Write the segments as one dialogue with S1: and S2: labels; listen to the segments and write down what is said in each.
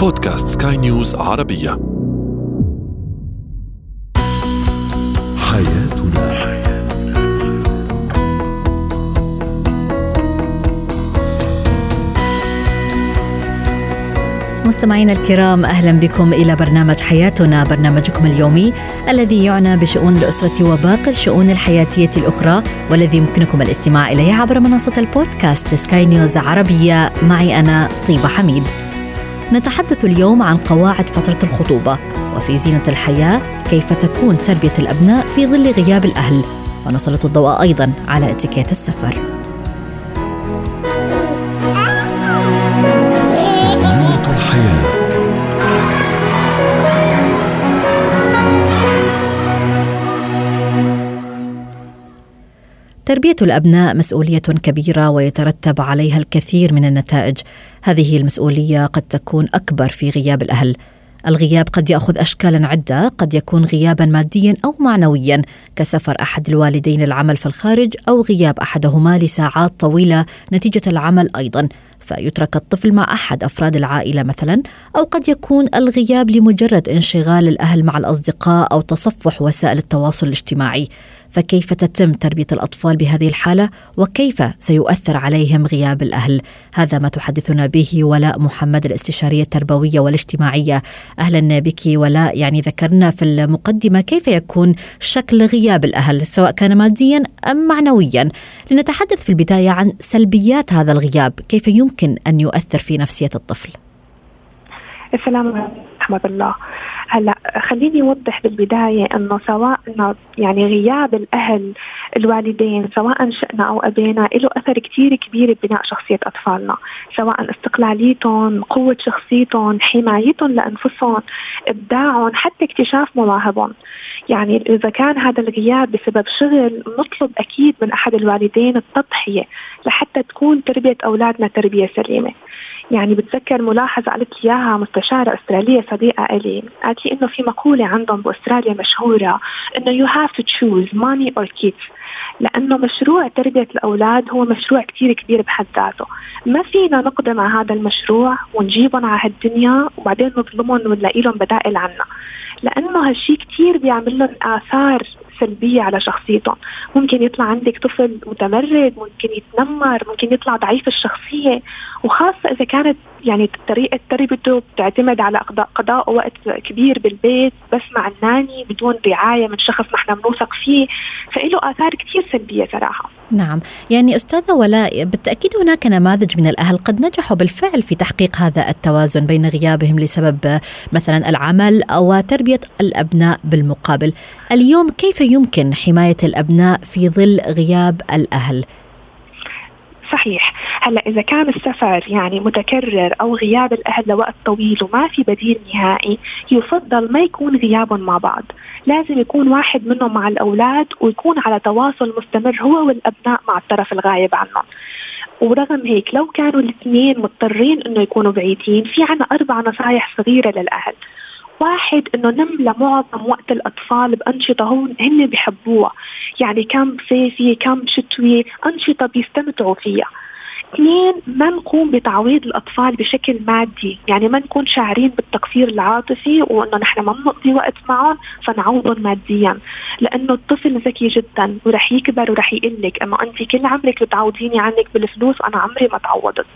S1: بودكاست سكاي نيوز عربية. حياتنا.
S2: مستمعينا الكرام أهلا بكم إلى برنامج حياتنا برنامجكم اليومي الذي يعنى بشؤون الأسرة وباقي الشؤون الحياتية الأخرى والذي يمكنكم الاستماع إليه عبر منصة البودكاست سكاي نيوز عربية. معي أنا طيبة حميد. نتحدث اليوم عن قواعد فترة الخطوبة وفي زينة الحياة كيف تكون تربية الأبناء في ظل غياب الأهل ونسلط الضوء أيضا على إتيكيت السفر. تربية الأبناء مسؤولية كبيرة ويترتب عليها الكثير من النتائج. هذه المسؤولية قد تكون أكبر في غياب الأهل. الغياب قد يأخذ اشكالا عدة قد يكون غيابا ماديا أو معنويا كسفر أحد الوالدين للعمل في الخارج أو غياب أحدهما لساعات طويلة نتيجة العمل أيضا. فيترك الطفل مع أحد أفراد العائلة مثلا أو قد يكون الغياب لمجرد انشغال الأهل مع الأصدقاء أو تصفح وسائل التواصل الاجتماعي. فكيف تتم تربية الأطفال بهذه الحالة؟ وكيف سيؤثر عليهم غياب الأهل؟ هذا ما تحدثنا به ولاء محمد الاستشارية التربوية والاجتماعية. أهلا بك ولاء يعني ذكرنا في المقدمة كيف يكون شكل غياب الأهل سواء كان ماديا أم معنويا. لنتحدث في البداية عن سلبيات هذا الغياب كيف يمكن أن يؤثر في نفسية الطفل؟
S3: السلام عليكم ورحمة الله. هلا خليني أوضح بالبداية إنه سواء إنه يعني غياب الأهل الوالدين سواء شئنا أو ابينا له أثر كثير كبير ببناء شخصية أطفالنا. سواء استقلاليتهم قوة شخصيتهم حمايتهم لأنفسهم إبداعهم حتى اكتشاف مواهبهم. يعني إذا كان هذا الغياب بسبب شغل نطلب أكيد من أحد الوالدين التضحية لحتى تكون تربية أولادنا تربية سليمة. يعني بتذكر ملاحظة قالت إياها مستشارة أسترالية صديقة إلي. قالت لي إنه في مقولة عندهم بأستراليا مشهورة إنه you have to choose money or kids. لأنه مشروع تربية الأولاد هو مشروع كتير كبير بحد ذاته. ما فينا نقدم على هذا المشروع ونجيبهم على هالدنيا وبعدين نظلمهم ونلاقي لهم بدائل عنا. لأنه هالشي كتير بيعمل لهم آثار سلبية على شخصيتهم. ممكن يطلع عندك طفل متمرد ممكن يتنمر ممكن يطلع ضعيف الشخصية. وخاصة إذا كانت يعني طريقة تربيته بتعتمد على قضاء, وقت كبير بالبيت بس مع الناني بدون رعاية من شخص نحن بنوثق فيه. فإله آثار كثير سلبية صراحة.
S2: نعم. يعني أستاذة ولاء بالتأكيد هناك نماذج من الأهل قد نجحوا بالفعل في تحقيق هذا التوازن بين غيابهم لسبب مثلا العمل أو تربية الأبناء بالمقابل. اليوم كيف يمكن حماية الأبناء في ظل غياب الأهل؟
S3: صحيح. هلا إذا كان السفر يعني متكرر أو غياب الأهل لوقت طويل وما في بديل نهائي يفضل ما يكون غيابهم مع بعض. لازم يكون واحد منهم مع الأولاد ويكون على تواصل مستمر هو والأبناء مع الطرف الغايب عنهم. ورغم هيك لو كانوا الاثنين مضطرين إنه يكونوا بعيدين في عنا أربع نصائح صغيرة للأهل. واحد إنه نملى معظم وقت الأطفال بأنشطة هون هن بحبوها. يعني كم صيفي كم شتوي أنشطة بيستمتعوا فيها. اثنين ما نقوم بتعويض الأطفال بشكل مادي، يعني ما نكون شاعرين بالتقصير العاطفي وإنه نحن ما بنقضي وقت معهم فنعوضهم ماديا، لأنه الطفل ذكي جدا ورح يكبر ورح يقول لك انه انت كل عمرك بتعوضيني عنك بالفلوس وأنا عمري ما تعوضت.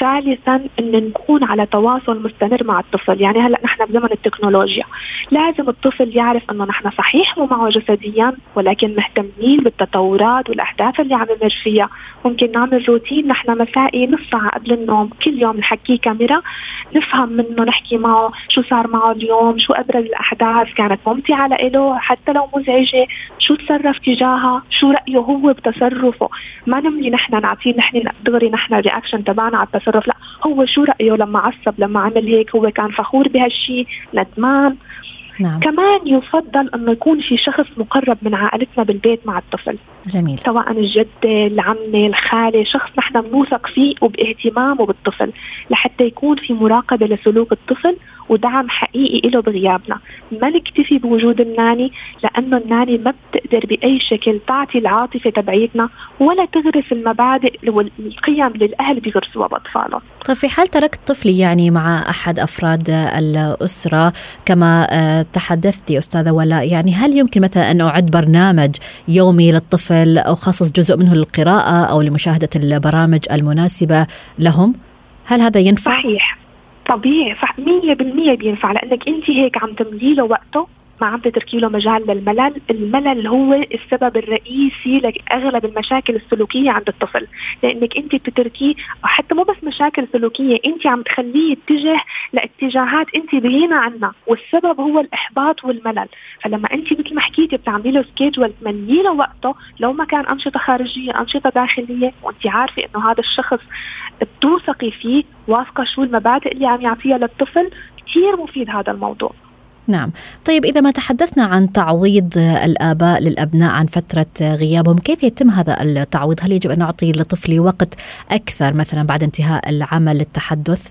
S3: ثالثا إن نكون على تواصل مستمر مع الطفل. يعني هلأ نحن بزمن التكنولوجيا. لازم الطفل يعرف إنه نحن صحيح مو معه جسديا ولكن مهتمين بالتطورات والاحداث اللي عم يمر فيها. ممكن نعمل روتين نحن مسائي نص ساعة قبل النوم. كل يوم نحكيه كاميرا نفهم منه نحكي معه شو صار معه اليوم شو أبرز الأحداث كانت ممتعة لإله حتى لو مزعجة شو تصرف تجاهها شو رأيه هو بتصرفه. ما نملي نحن نعطيه نحن دغري نحن ال reaction تبعنا على التصرف لا هو شو رأيه لما عصب لما عمل هيك؟ هو كان فخور بهالشيء ندمان.
S2: نعم.
S3: كمان يفضل إنه يكون في شخص مقرب من عائلتنا بالبيت مع الطفل.
S2: جميل.
S3: سواء الجدة العمة الخالة شخص نحن بنوثق فيه وباهتمامه بالطفل لحتى يكون في مراقبة لسلوك الطفل ودعم حقيقي له بغيابنا ما نكتفي بوجود الناني لأنه الناني ما بتقدر بأي شكل تعطي العاطفة تبعيتنا ولا تغرس المبادئ والقيم اللي الاهل بيغرسوها باطفالهم
S2: طيب في حال تركت طفلي يعني مع أحد أفراد الأسرة كما آه، تحدثتي أستاذة ولاء يعني هل يمكن مثلا أن أعد برنامج يومي للطفل أو خصص جزء منه للقراءة أو لمشاهدة البرامج المناسبة لهم؟ هل هذا ينفع؟
S3: صحيح طبيعي صح 100% بينفع لأنك أنت هيك عم تملي له وقته ما عم تتركي له مجال للملل، الملل هو السبب الرئيسي لأغلب المشاكل السلوكية عند الطفل، لأنك أنت بتتركيه حتى مو بس مشاكل سلوكية، أنت عم تخليه يتجه لاتجاهات أنت بعينة عنها، والسبب هو الإحباط والملل، فلما أنت مثل ما حكيتي بتعملي له سكيدول تملي له وقته لو ما كان أنشطة خارجية، أنشطة داخلية، وأنت عارفة إنه هذا الشخص بتوثقي فيه، واثقة شو المبادئ اللي عم يعطيها للطفل، كثير مفيد هذا الموضوع.
S2: نعم. طيب إذا ما تحدثنا عن تعويض الآباء للأبناء عن فترة غيابهم كيف يتم هذا التعويض؟ هل يجب أن نعطي لطفلي وقت أكثر مثلا بعد انتهاء العمل للتحدث؟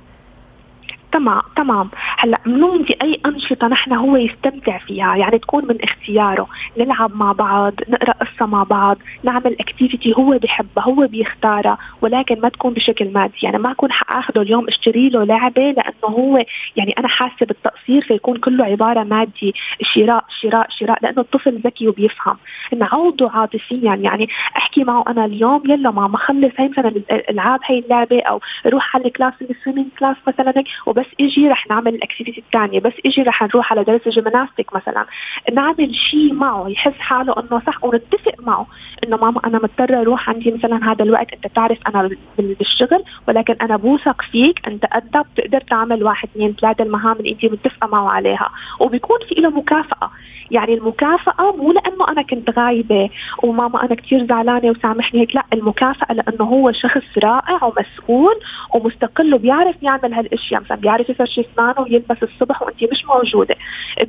S3: تمام تمام. هلأ بنمضي أي أنشطة نحن هو يستمتع فيها. يعني تكون من اختياره. نلعب مع بعض نقرأ قصة مع بعض نعمل اكتيفيتي هو بحبها هو بيختارها ولكن ما تكون بشكل مادي. يعني ما أكون حأخده اليوم أشتري له لعبة لأنه هو يعني أنا حاسة بالتقصير فيكون كله عبارة مادي. شراء شراء شراء لأنه الطفل ذكي وبيفهم. نعوضه عاطفيا يعني أحكي معه أنا اليوم يلا ماما خلص هي مثلا الألعاب هي اللعبة أو روح على ال class ال swimming class مثلا وبس أجي رح نعمل ال activity الثانية بس أجي رح نروح على درس ال gymnastics مثلا. نعمل شيء معه يحس حاله إنه صح ونتفق معه إنه ماما أنا مضطرة أروح عندي مثلا هذا الوقت أنت تعرف أنا بالشغل ولكن أنا بوثق فيك أنت قدها بتقدر تعمل واحد اثنين ثلاثة المهام اللي أنت متفقة معه عليها. وبيكون في له مكافأة. يعني المكافأة مو لأنه أنا كنت غايبة وماما أنا كثير زعلانة وسامحني هيك لا المكافأة لأنه هو شخص رائع ومسؤول ومستقل وبيعرف يعمل هالأشياء. مثلا بيعرف يفرش اسنانه ويلبس الصبح وانت مش موجودة.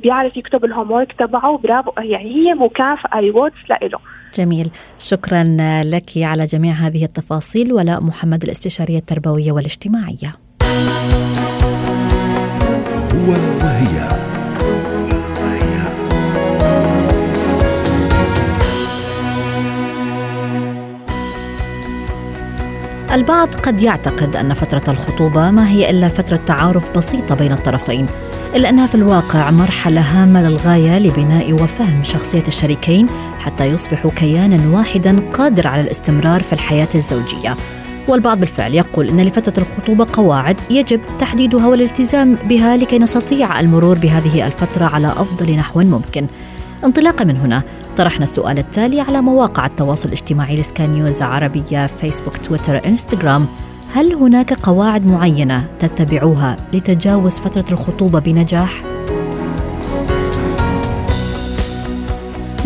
S3: بيعرف يكتب ال homework تبعه برافو يعني هي مكافأة rewards لإله.
S2: جميل. شكرا لك على جميع هذه التفاصيل ولاء محمد الاستشارية التربوية والاجتماعية. هو وهي. البعض قد يعتقد أن فترة الخطوبة ما هي إلا فترة تعارف بسيطة بين الطرفين إلا أنها في الواقع مرحلة هامة للغاية لبناء وفهم شخصية الشريكين حتى يصبحوا كيانا واحدا قادر على الاستمرار في الحياة الزوجية. والبعض بالفعل يقول إن لفترة الخطوبة قواعد يجب تحديدها والالتزام بها لكي نستطيع المرور بهذه الفترة على أفضل نحو ممكن. انطلاقا من هنا طرحنا السؤال التالي على مواقع التواصل الاجتماعي لسكاي نيوز عربية فيسبوك تويتر إنستغرام هل هناك قواعد معينة تتبعوها لتجاوز فترة الخطوبة بنجاح؟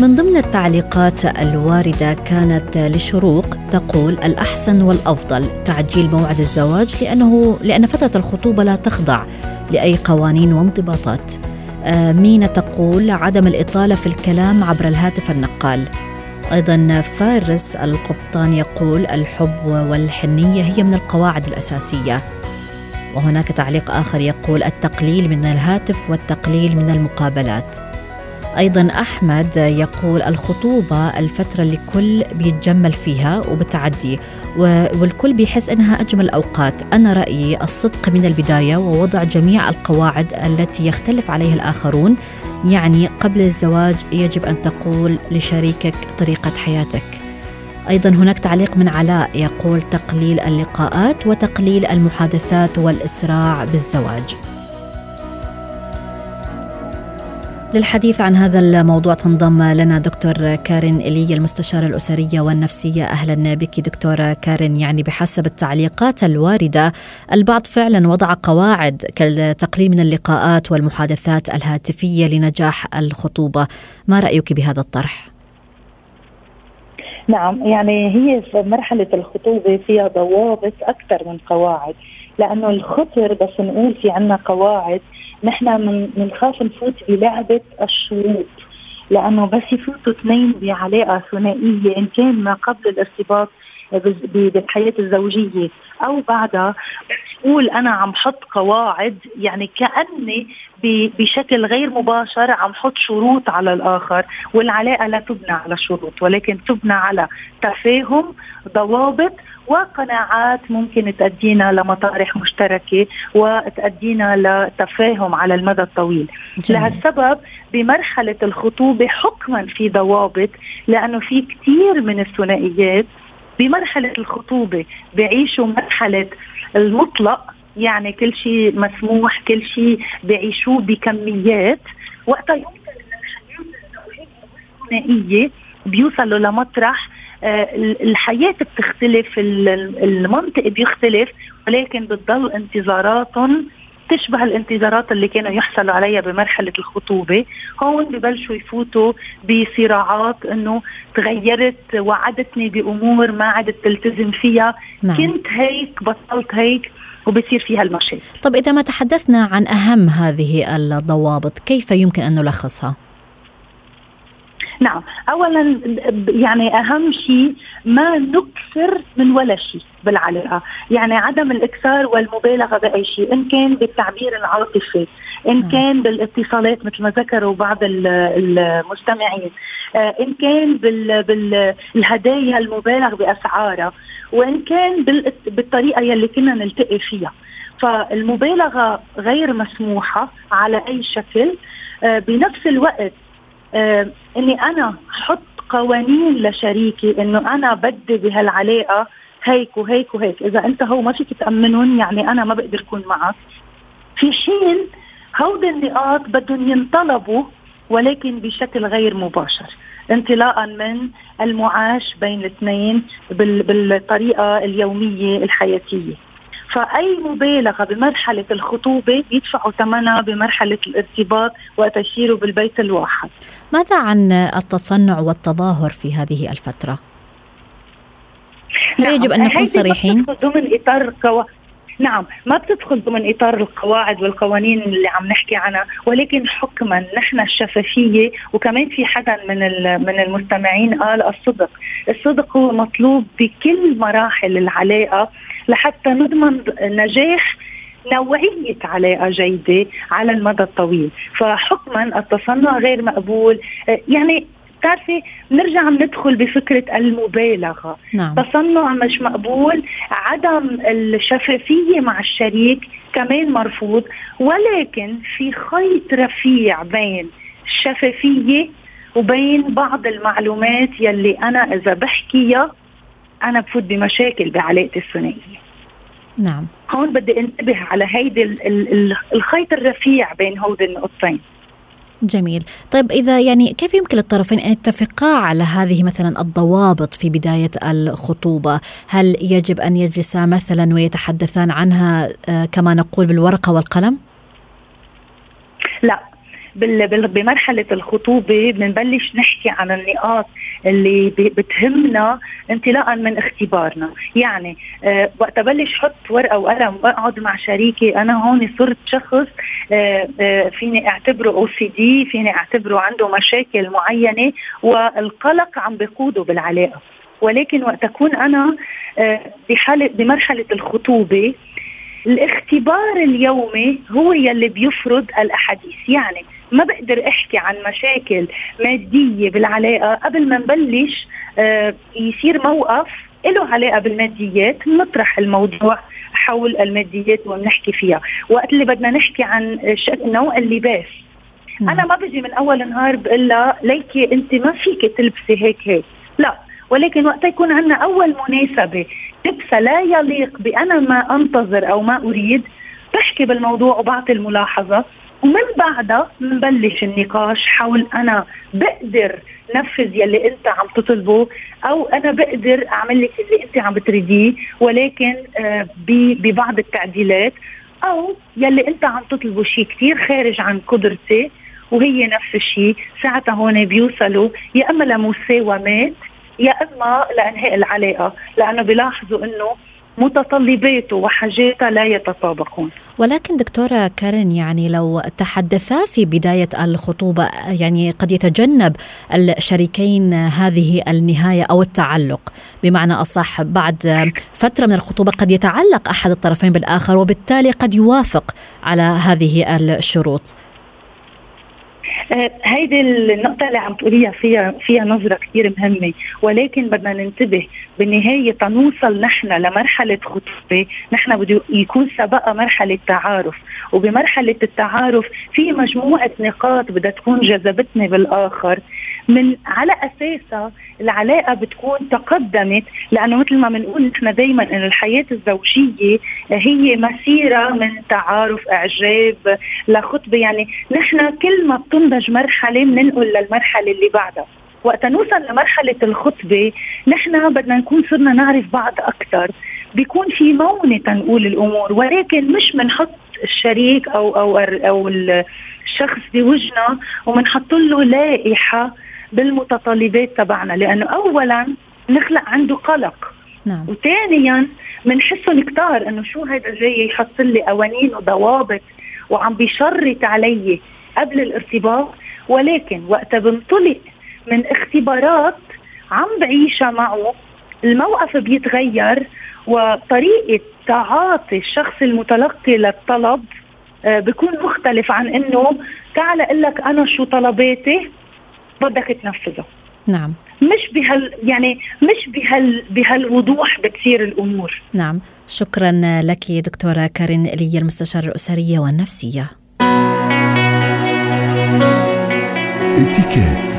S2: من ضمن التعليقات الواردة كانت لشروق تقول الأحسن والأفضل تعجيل موعد الزواج لأنه لأن فترة الخطوبة لا تخضع لأي قوانين وانضباطات مينا تقول عدم الإطالة في الكلام عبر الهاتف النقال. أيضا فارس القبطان يقول الحب والحنية هي من القواعد الأساسية. وهناك تعليق آخر يقول التقليل من الهاتف والتقليل من المقابلات. أيضا أحمد يقول الخطوبة الفترة اللي كل بيتجمل فيها وبتعدي والكل بيحس أنها أجمل أوقات. أنا رأيي الصدق من البداية ووضع جميع القواعد التي يختلف عليها الآخرون. يعني قبل الزواج يجب أن تقول لشريكك طريقة حياتك. أيضا هناك تعليق من علاء يقول تقليل اللقاءات وتقليل المحادثات والإسراع بالزواج. للحديث عن هذا الموضوع تنضم لنا دكتور كارين إيلي المستشارة الأسرية والنفسية. أهلا بك دكتورة كارين. يعني بحسب التعليقات الواردة البعض فعلا وضع قواعد كالتقليل من اللقاءات والمحادثات الهاتفية لنجاح الخطوبة. ما رأيك بهذا الطرح؟
S4: نعم يعني هي في مرحلة الخطوبة فيها ضوابط أكثر من قواعد. لأنه الخطر بس نقول في عنا قواعد نحن من بنخاف نفوت بلعبة الشروط لأنه بس يفوتوا اثنين بعلاقة ثنائية إن كان ما قبل الارتباط بالحياة الزوجية أو بعدها بقول أنا عم حط قواعد يعني كأني بشكل غير مباشر عم حط شروط على الآخر والعلاقة لا تبنى على شروط ولكن تبنى على تفاهم ضوابط وقناعات ممكن تأدينا لمطارح مشتركة وتأدينا لتفاهم على المدى الطويل جميل. لهالسبب بمرحلة الخطوبة حكما في ضوابط لأنه في كثير من الثنائيات بمرحلة الخطوبة بيعيشوا مرحلة المطلق يعني كل شيء مسموح كل شيء بيعيشوه بكميات. وقتها يمكن بيوصلوا لمطرح آه، الحياة بتختلف المنطق بيختلف ولكن بتضل انتظاراتهم تشبه الانتظارات اللي كانوا يحصلوا عليها بمرحلة الخطوبة هون ببلشوا يفوتوا بصراعات إنه تغيرت وعدتني بأمور ما عدت تلتزم فيها نعم. كنت هيك بطلت هيك وبصير فيها المشاكل
S2: طب إذا ما تحدثنا عن أهم هذه الضوابط كيف يمكن أن نلخصها؟
S4: نعم. اولا يعني أهم شيء ما نكثر من ولا شيء بالعلاقة. يعني عدم الإكثار والمبالغة بأي شيء إن كان بالتعبير العاطفي إن نعم. كان بالاتصالات مثل ما ذكروا بعض المستمعين آه، إن كان بالهدايا المبالغ باسعارها وإن كان بالطريقة يلي كنا نلتقي فيها. فالمبالغة غير مسموحة على أي شكل آه، بنفس الوقت إني أنا أحط قوانين لشريكي إنه أنا بدي بهالعلاقة هيك وهيك وهيك. إذا أنت هو ما فيك تأمنهم يعني أنا ما بقدر أكون معك. في حين هودي النقاط بدهم ينطلبوا ولكن بشكل غير مباشر. انطلاقا من المعاش بين الاثنين بالطريقة اليومية الحياتية. فأي مبالغة بمرحلة الخطوبة يدفعوا ثمنها بمرحلة الارتباط وتشيروا بالبيت الواحد
S2: ماذا عن التصنع والتظاهر في هذه الفترة؟ نعم. يجب أن نكون صريحين؟
S4: ضمن إطار كو... نعم ما بتدخل ضمن إطار القواعد والقوانين اللي عم نحكي عنها ولكن حكما نحن الشفافية وكمان في حدا من من المستمعين قال الصدق، الصدق هو مطلوب بكل مراحل العلاقة لحتى نضمن نجاح نوعية علاقة جيدة على المدى الطويل. فحكما التصنع غير مقبول. يعني بتعرفي بنرجع ندخل بفكرة المبالغة. نعم. تصنع مش مقبول عدم الشفافية مع الشريك كمان مرفوض. ولكن في خيط رفيع بين الشفافية وبين بعض المعلومات يلي أنا إذا بحكيها أنا بفوت بمشاكل بعلاقتي الثنائية.
S2: نعم.
S4: هون بدي انتبه على هيدي الخيط الرفيع بين هودي النقطتين.
S2: جميل. طيب إذا يعني كيف يمكن للطرفين أن يتفقا على هذه مثلا الضوابط في بداية الخطوبة؟ هل يجب أن يجلسا مثلا ويتحدثان عنها آه، كما نقول بالورقة والقلم؟
S4: لا بمرحلة الخطوبة بنبلش نحكي عن النقاط اللي بتهمنا انطلاقا من اختبارنا. يعني آه وقت ابلش أحط ورقة وقلم وأقعد مع شريكي أنا هون صرت شخص آه آه فيني أعتبره أو سي دي فيني أعتبره عنده مشاكل معينة والقلق عم بقوده بالعلاقة. ولكن وقت أكون أنا آه بحاله بمرحلة الخطوبة الاختبار اليومي هو يلي بيفرض الأحاديث. يعني ما بقدر احكي عن مشاكل مادية بالعلاقة. قبل ما نبلش آه يصير موقف له علاقة بالماديات نطرح الموضوع حول الماديات وبنحكي فيها. وقت اللي بدنا نحكي عن نوع اللباس نعم. أنا ما بجي من أول نهار بقول لها ليكي أنت ما فيك تلبسي هيك هيك. لا. ولكن وقت يكون عندنا أول مناسبة لبسه لا يليق بأنا ما أنتظر أو ما أريد بحكي بالموضوع وبعطي الملاحظة. ومن بعدها بنبلش النقاش حول أنا بقدر نفذ يلي أنت عم تطلبه أو أنا بقدر أعمل لك اللي أنت عم بتريديه ولكن آه، ببعض التعديلات أو يلي أنت عم تطلبه شيء كثير خارج عن قدرتي وهي نفس الشيء ساعتها هون بيوصلوا يا أما لمساومات يا أما لإنهاء العلاقة. لأنه بيلاحظوا إنه متطلباته وحاجاته لا يتطابقون.
S2: ولكن دكتورة كارين يعني لو تحدثا في بداية الخطوبة يعني قد يتجنب الشريكين هذه النهاية أو التعلق. بمعنى أصح بعد فترة من الخطوبة قد يتعلق أحد الطرفين بالآخر وبالتالي قد يوافق على هذه الشروط.
S4: هيدي النقطة اللي عم تقوليها فيها فيها نظرة كثير مهمة. ولكن بدنا ننتبه بالنهاية تنوصل نحن لمرحلة خطوبة. نحن بده يكون سبقها مرحلة تعارف. وبمرحلة التعارف في مجموعة نقاط بدها تكون جذبتني بالآخر. من على اساسها العلاقة بتكون تقدمت لأنه مثل ما بنقول نحن دائما إن الحياة الزوجية هي مسيرة من تعارف إعجاب لخطبه يعني نحن كل ما بتنضج مرحلة بننقل للمرحلة اللي بعدها. وقت نوصل لمرحلة الخطبة نحن بدنا نكون صرنا نعرف بعض أكثر. بيكون في مونة تنقول الأمور ولكن مش بنحط الشريك أو أو أو الشخص بوجهنا وبنحط له لائحة بالمتطلبات تبعنا لأنه اولا نخلق عنده قلق نعم. وثانيا بنحسهم كتار إنه شو هيدا جاي يحط لي قوانين وضوابط وعم بيشرط علي قبل الارتباط ولكن وقت بنطلق من اختبارات عم بعيشها معه الموقف بيتغير وطريقة تعاطي الشخص المتلقي للطلب آه، بيكون مختلف عن إنه تعال أقول لك أنا شو طلباتي بدك تنفذه
S2: نعم.
S4: مش بهال يعني مش بهال بهالوضوح بتصير الأمور.
S2: نعم. شكرا لك دكتورة كارين إلي المستشاره الأسرية والنفسية. اتكات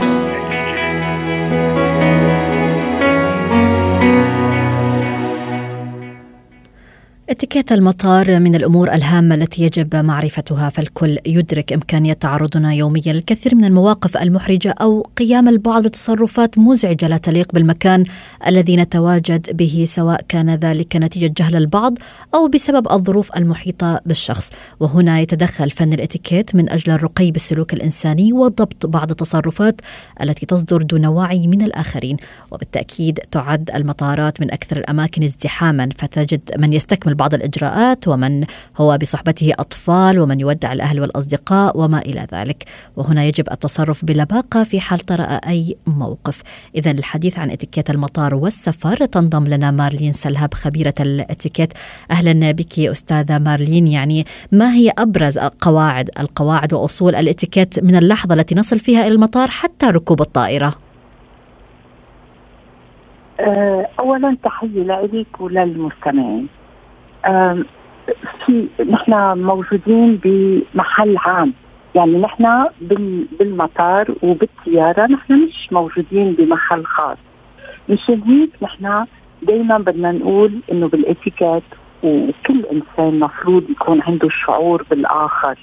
S2: اتيكيت المطار من الأمور الهامة التي يجب معرفتها فالكل يدرك إمكانية تعرضنا يوميا للكثير من المواقف المحرجة أو قيام البعض بتصرفات مزعجة لا تليق بالمكان الذي نتواجد به سواء كان ذلك نتيجة جهل البعض أو بسبب الظروف المحيطة بالشخص. وهنا يتدخل فن الاتيكيت من أجل الرقي بالسلوك الإنساني وضبط بعض التصرفات التي تصدر دون وعي من الآخرين. وبالتأكيد تعد المطارات من أكثر الأماكن ازدحاما فتجد من يستكمل بعض الإجراءات ومن هو بصحبته أطفال ومن يودع الأهل والأصدقاء وما إلى ذلك. وهنا يجب التصرف بلباقة في حال طرأ أي موقف. إذا الحديث عن اتيكيت المطار والسفر تنضم لنا مارلين سلهب خبيرة الاتيكيت أهلا بك أستاذة مارلين يعني ما هي أبرز القواعد القواعد وأصول الاتيكيت من اللحظة التي نصل فيها إلى المطار حتى ركوب الطائرة؟
S5: أه، اولا تحية لك وللمستمعين. في نحن موجودين بمحل عام. يعني نحن بالمطار وبالطيارة نحن مش موجودين بمحل خاص. مشان هيك نحن دائما بدنا نقول إنه بالاتيكيت وكل إنسان مفروض يكون عنده شعور بالآخر.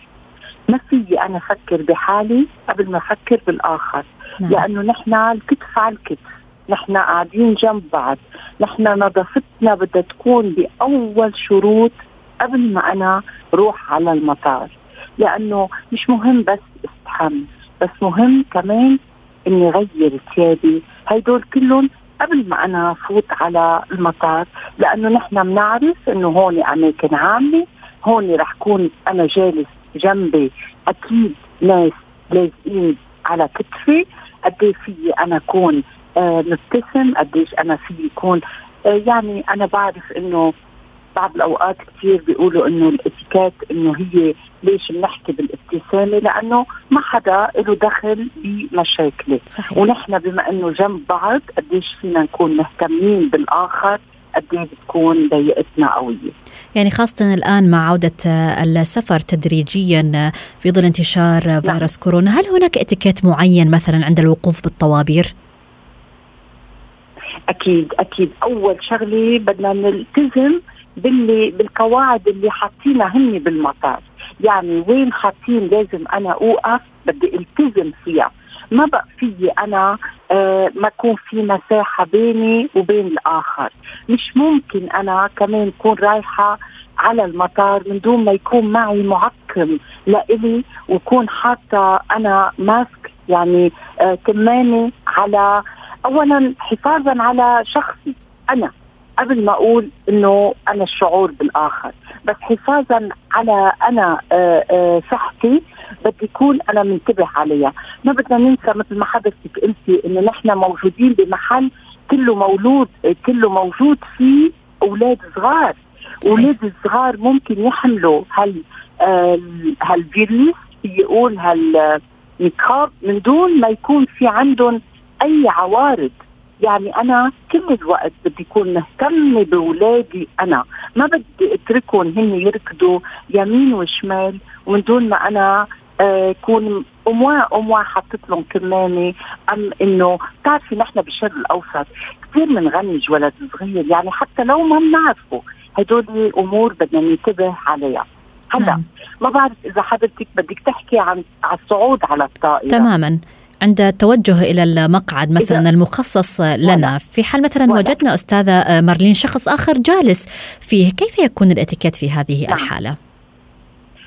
S5: ما في أنا أفكر بحالي قبل ما أفكر بالآخر. نعم. لأنه نحن الكتف على الكتف. نحن قاعدين جنب بعض. نحن نظافتنا بدها تكون بأول شروط قبل ما أنا روح على المطار. لأنه مش مهم بس استحم بس مهم كمان إني غير ثيابي. هيدول كلهم قبل ما أنا فوت على المطار. لأنه نحن بنعرف إنه هون أماكن عامة. هون رح كون أنا جالس جنبي أكيد ناس لازقين على كتفي. قد إيه في أنا أكون نبتسم قديش أنا في يكون آه يعني أنا بعرف إنه بعض الأوقات كثير بيقولوا إنه الاتيكيت إنه هي ليش بنحكي بالابتسامة لأنه ما حدا له دخل بمشاكلة صحيح. ونحن بما إنه جنب بعض قديش فينا نكون مهتمين بالآخر قد إيه بتكون ضيقتنا قوية.
S2: يعني خاصة الآن مع عودة السفر تدريجيا في ظل انتشار نعم. فيروس كورونا، هل هناك اتيكيت معين مثلا عند الوقوف بالطوابير؟
S5: أكيد أكيد. أول شغلة بدنا نلتزم باللي بالقواعد اللي حاطينها هن بالمطار. يعني وين حاطين لازم أنا أوقف؟ بدي التزم فيها. ما بقى في أنا آه ما يكون في مساحة بيني وبين الآخر. مش ممكن أنا كمان أكون رايحة على المطار من دون ما يكون معي معقم لإلي وكون حاطة أنا ماسك يعني آه كمانه على اولا حفاظا على شخصي أنا قبل ما أقول إنه أنا الشعور بالآخر بس حفاظا على أنا آه، آه، صحتي بدي يكون أنا منتبه عليها. ما بدنا ننسى مثل ما حضرتك قلتي إنه نحن موجودين بمحل كله مولود كله موجود فيه أولاد صغار. أولاد الصغار ممكن يحملوا هال آه، هالفيروس يقول هالميكروب من دون ما يكون في عندهم أي عوارض. يعني أنا كل الوقت بدي أكون مهتمة بأولادي أنا. ما بدي أتركهم هن يركضوا يمين وشمال ومن دون ما أنا آه اموا أموا حطت لهم كمامه أم إنه بتعرفي نحن بالشرق الأوسط كثير بنغنج ولد صغير. يعني حتى لو ما بنعرفه هدول أمور بدنا ننتبه عليها. هلا نعم. ما بعرف إذا حضرتك بدك تحكي عن على الصعود على الطائرة.
S2: تماما. عند التوجه إلى المقعد مثلا المخصص لنا. في حال مثلا وجدنا أستاذة مارلين شخص آخر جالس فيه كيف يكون الإتيكيت في هذه
S5: نعم.
S2: الحالة؟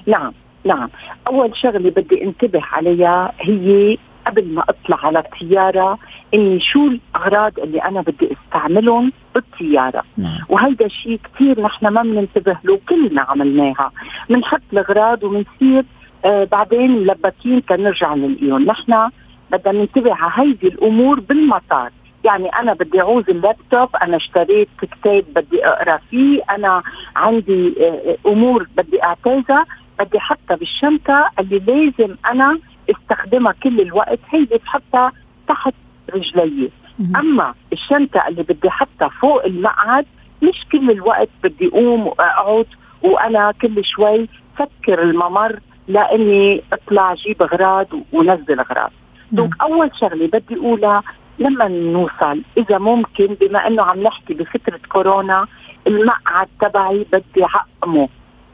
S5: نعم نعم. أول شغلة بدي انتبه عليها هي قبل ما أطلع على الطيارة إني شو الأغراض اللي أنا بدي أستعملهم بالطيارة.
S2: نعم.
S5: وهيدا شيء كثير نحن ما بننتبه له كلنا عملناها. بنحط الأغراض وبنصير آه بعدين ملبكين تنرجع نلاقيهم نحن بدنا ننتبه على هيدي الأمور بالمطار. يعني أنا بدي أعوز اللابتوب أنا اشتريت كتاب بدي أقرأ فيه أنا عندي آه، أمور بدي اعتازها بدي أحطها بالشنطة اللي لازم أنا أستخدمها كل الوقت هيدي بحطها تحت رجلي. أما الشنطة اللي بدي أحطها فوق المقعد مش كل الوقت بدي أقوم وأقعد وأنا كل شوي فكر الممر لإني أطلع جيب اغراض ونزل اغراض دونك أول شغلة بدي أقولها لما نوصل إذا ممكن بما إنه عم نحكي بفتره كورونا المقعد تبعي بدي عقمه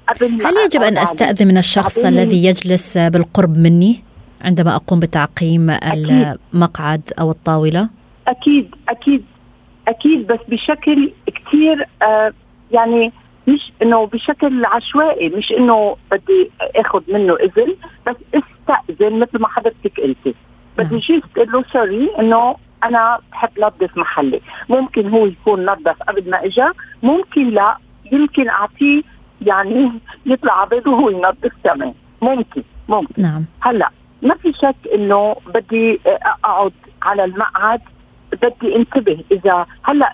S2: قبل هل يجب أن أستأذن من الشخص الذي يجلس بالقرب مني عندما أقوم بتعقيم أكيد. المقعد أو الطاولة؟
S5: أكيد أكيد أكيد بس بشكل كثير آه يعني مش إنه بشكل عشوائي مش إنه بدي أخذ منه إذن بس استأذن مثل ما حضرتك قلتي بدي جيت تقول له سوري إنه أنا بحب نظف محلي. ممكن هو يكون نظف قبل ما اجى ممكن لا. يمكن أعطيه يعني يطلع عبيده وهو ينظف كمان. ممكن ممكن.
S2: نعم.
S5: هلأ ما في شك إنه بدي أقعد على المقعد بدي انتبه إذا هلأ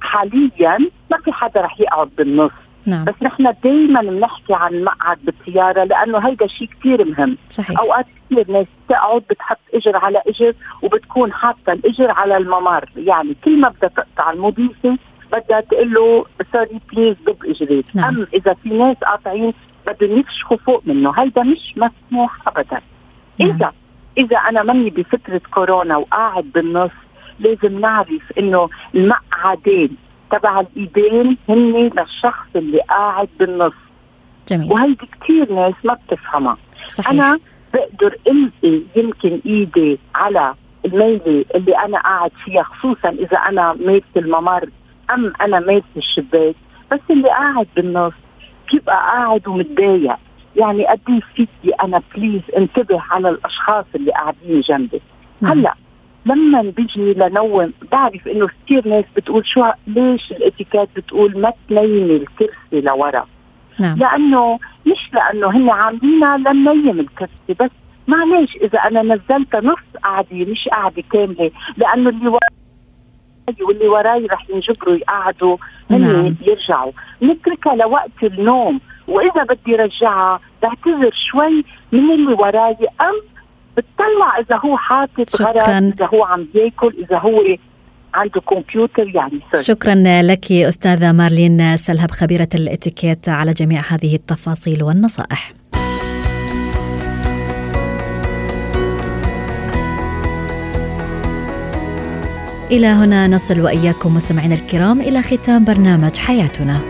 S5: حاليا ما في حدا رح يقعد بالنص.
S2: نعم.
S5: بس نحن دائما بنحكي عن المقعد بالسيارة لأنه هيدا شيء كثير مهم
S2: صحيح.
S5: أوقات كثير ناس تقعد بتحط إجر على إجر وبتكون حاطة الإجر على الممر يعني كل ما بدها تقطع المضيفة بدها تقول له sorry please ضب اجريك
S2: نعم.
S5: أما إذا في ناس قاطعين بدهم يفشخوا فوق منه هيدا مش مسموح ابدا
S2: نعم.
S5: إذا إذا أنا مني بفتره كورونا وقاعد بالنص لازم نعرف إنه المقعدين تبع الإيدين هن للشخص اللي قاعد بالنص.
S2: جميل.
S5: وهيدي كثير ناس ما بتفهمها.
S2: صحيح.
S5: أنا بقدر القي يمكن إيدي على الميلة اللي أنا قاعد فيها خصوصا إذا أنا ميت الممر أم أنا ميت الشباك. بس اللي قاعد بالنص بيبقى قاعد ومتضايق. يعني قد إيه فيكي أنا بليز انتبه على الأشخاص اللي قاعدين جنبي. هلأ لما بيجي لنوم بعرف إنه كثير ناس بتقول شو ليش الإتيكيت بتقول ما تنيمي الكرسي لورا؟
S2: نعم.
S5: لأنه مش لأنه هن عاملينها لننيم الكرسي بس. معلش إذا أنا نزلتها نص قعده مش قعده كاملة لأنه اللي وراي واللي وراي رح ينجبروا يقعدوا هن
S2: نعم.
S5: يرجعوا. نتركها لوقت النوم. وإذا بدي رجعها بعتذر شوي من اللي وراي. أم بتطلع إذا هو حاطط
S2: شكراً.
S5: غرض إذا هو عم ياكل إذا هو عنده كمبيوتر يعني سوري.
S2: شكرا لك أستاذة مارلين سلهب خبيرة الإتيكيت على جميع هذه التفاصيل والنصائح إلى هنا نصل وإياكم مستمعينا الكرام إلى ختام برنامج
S1: حياتنا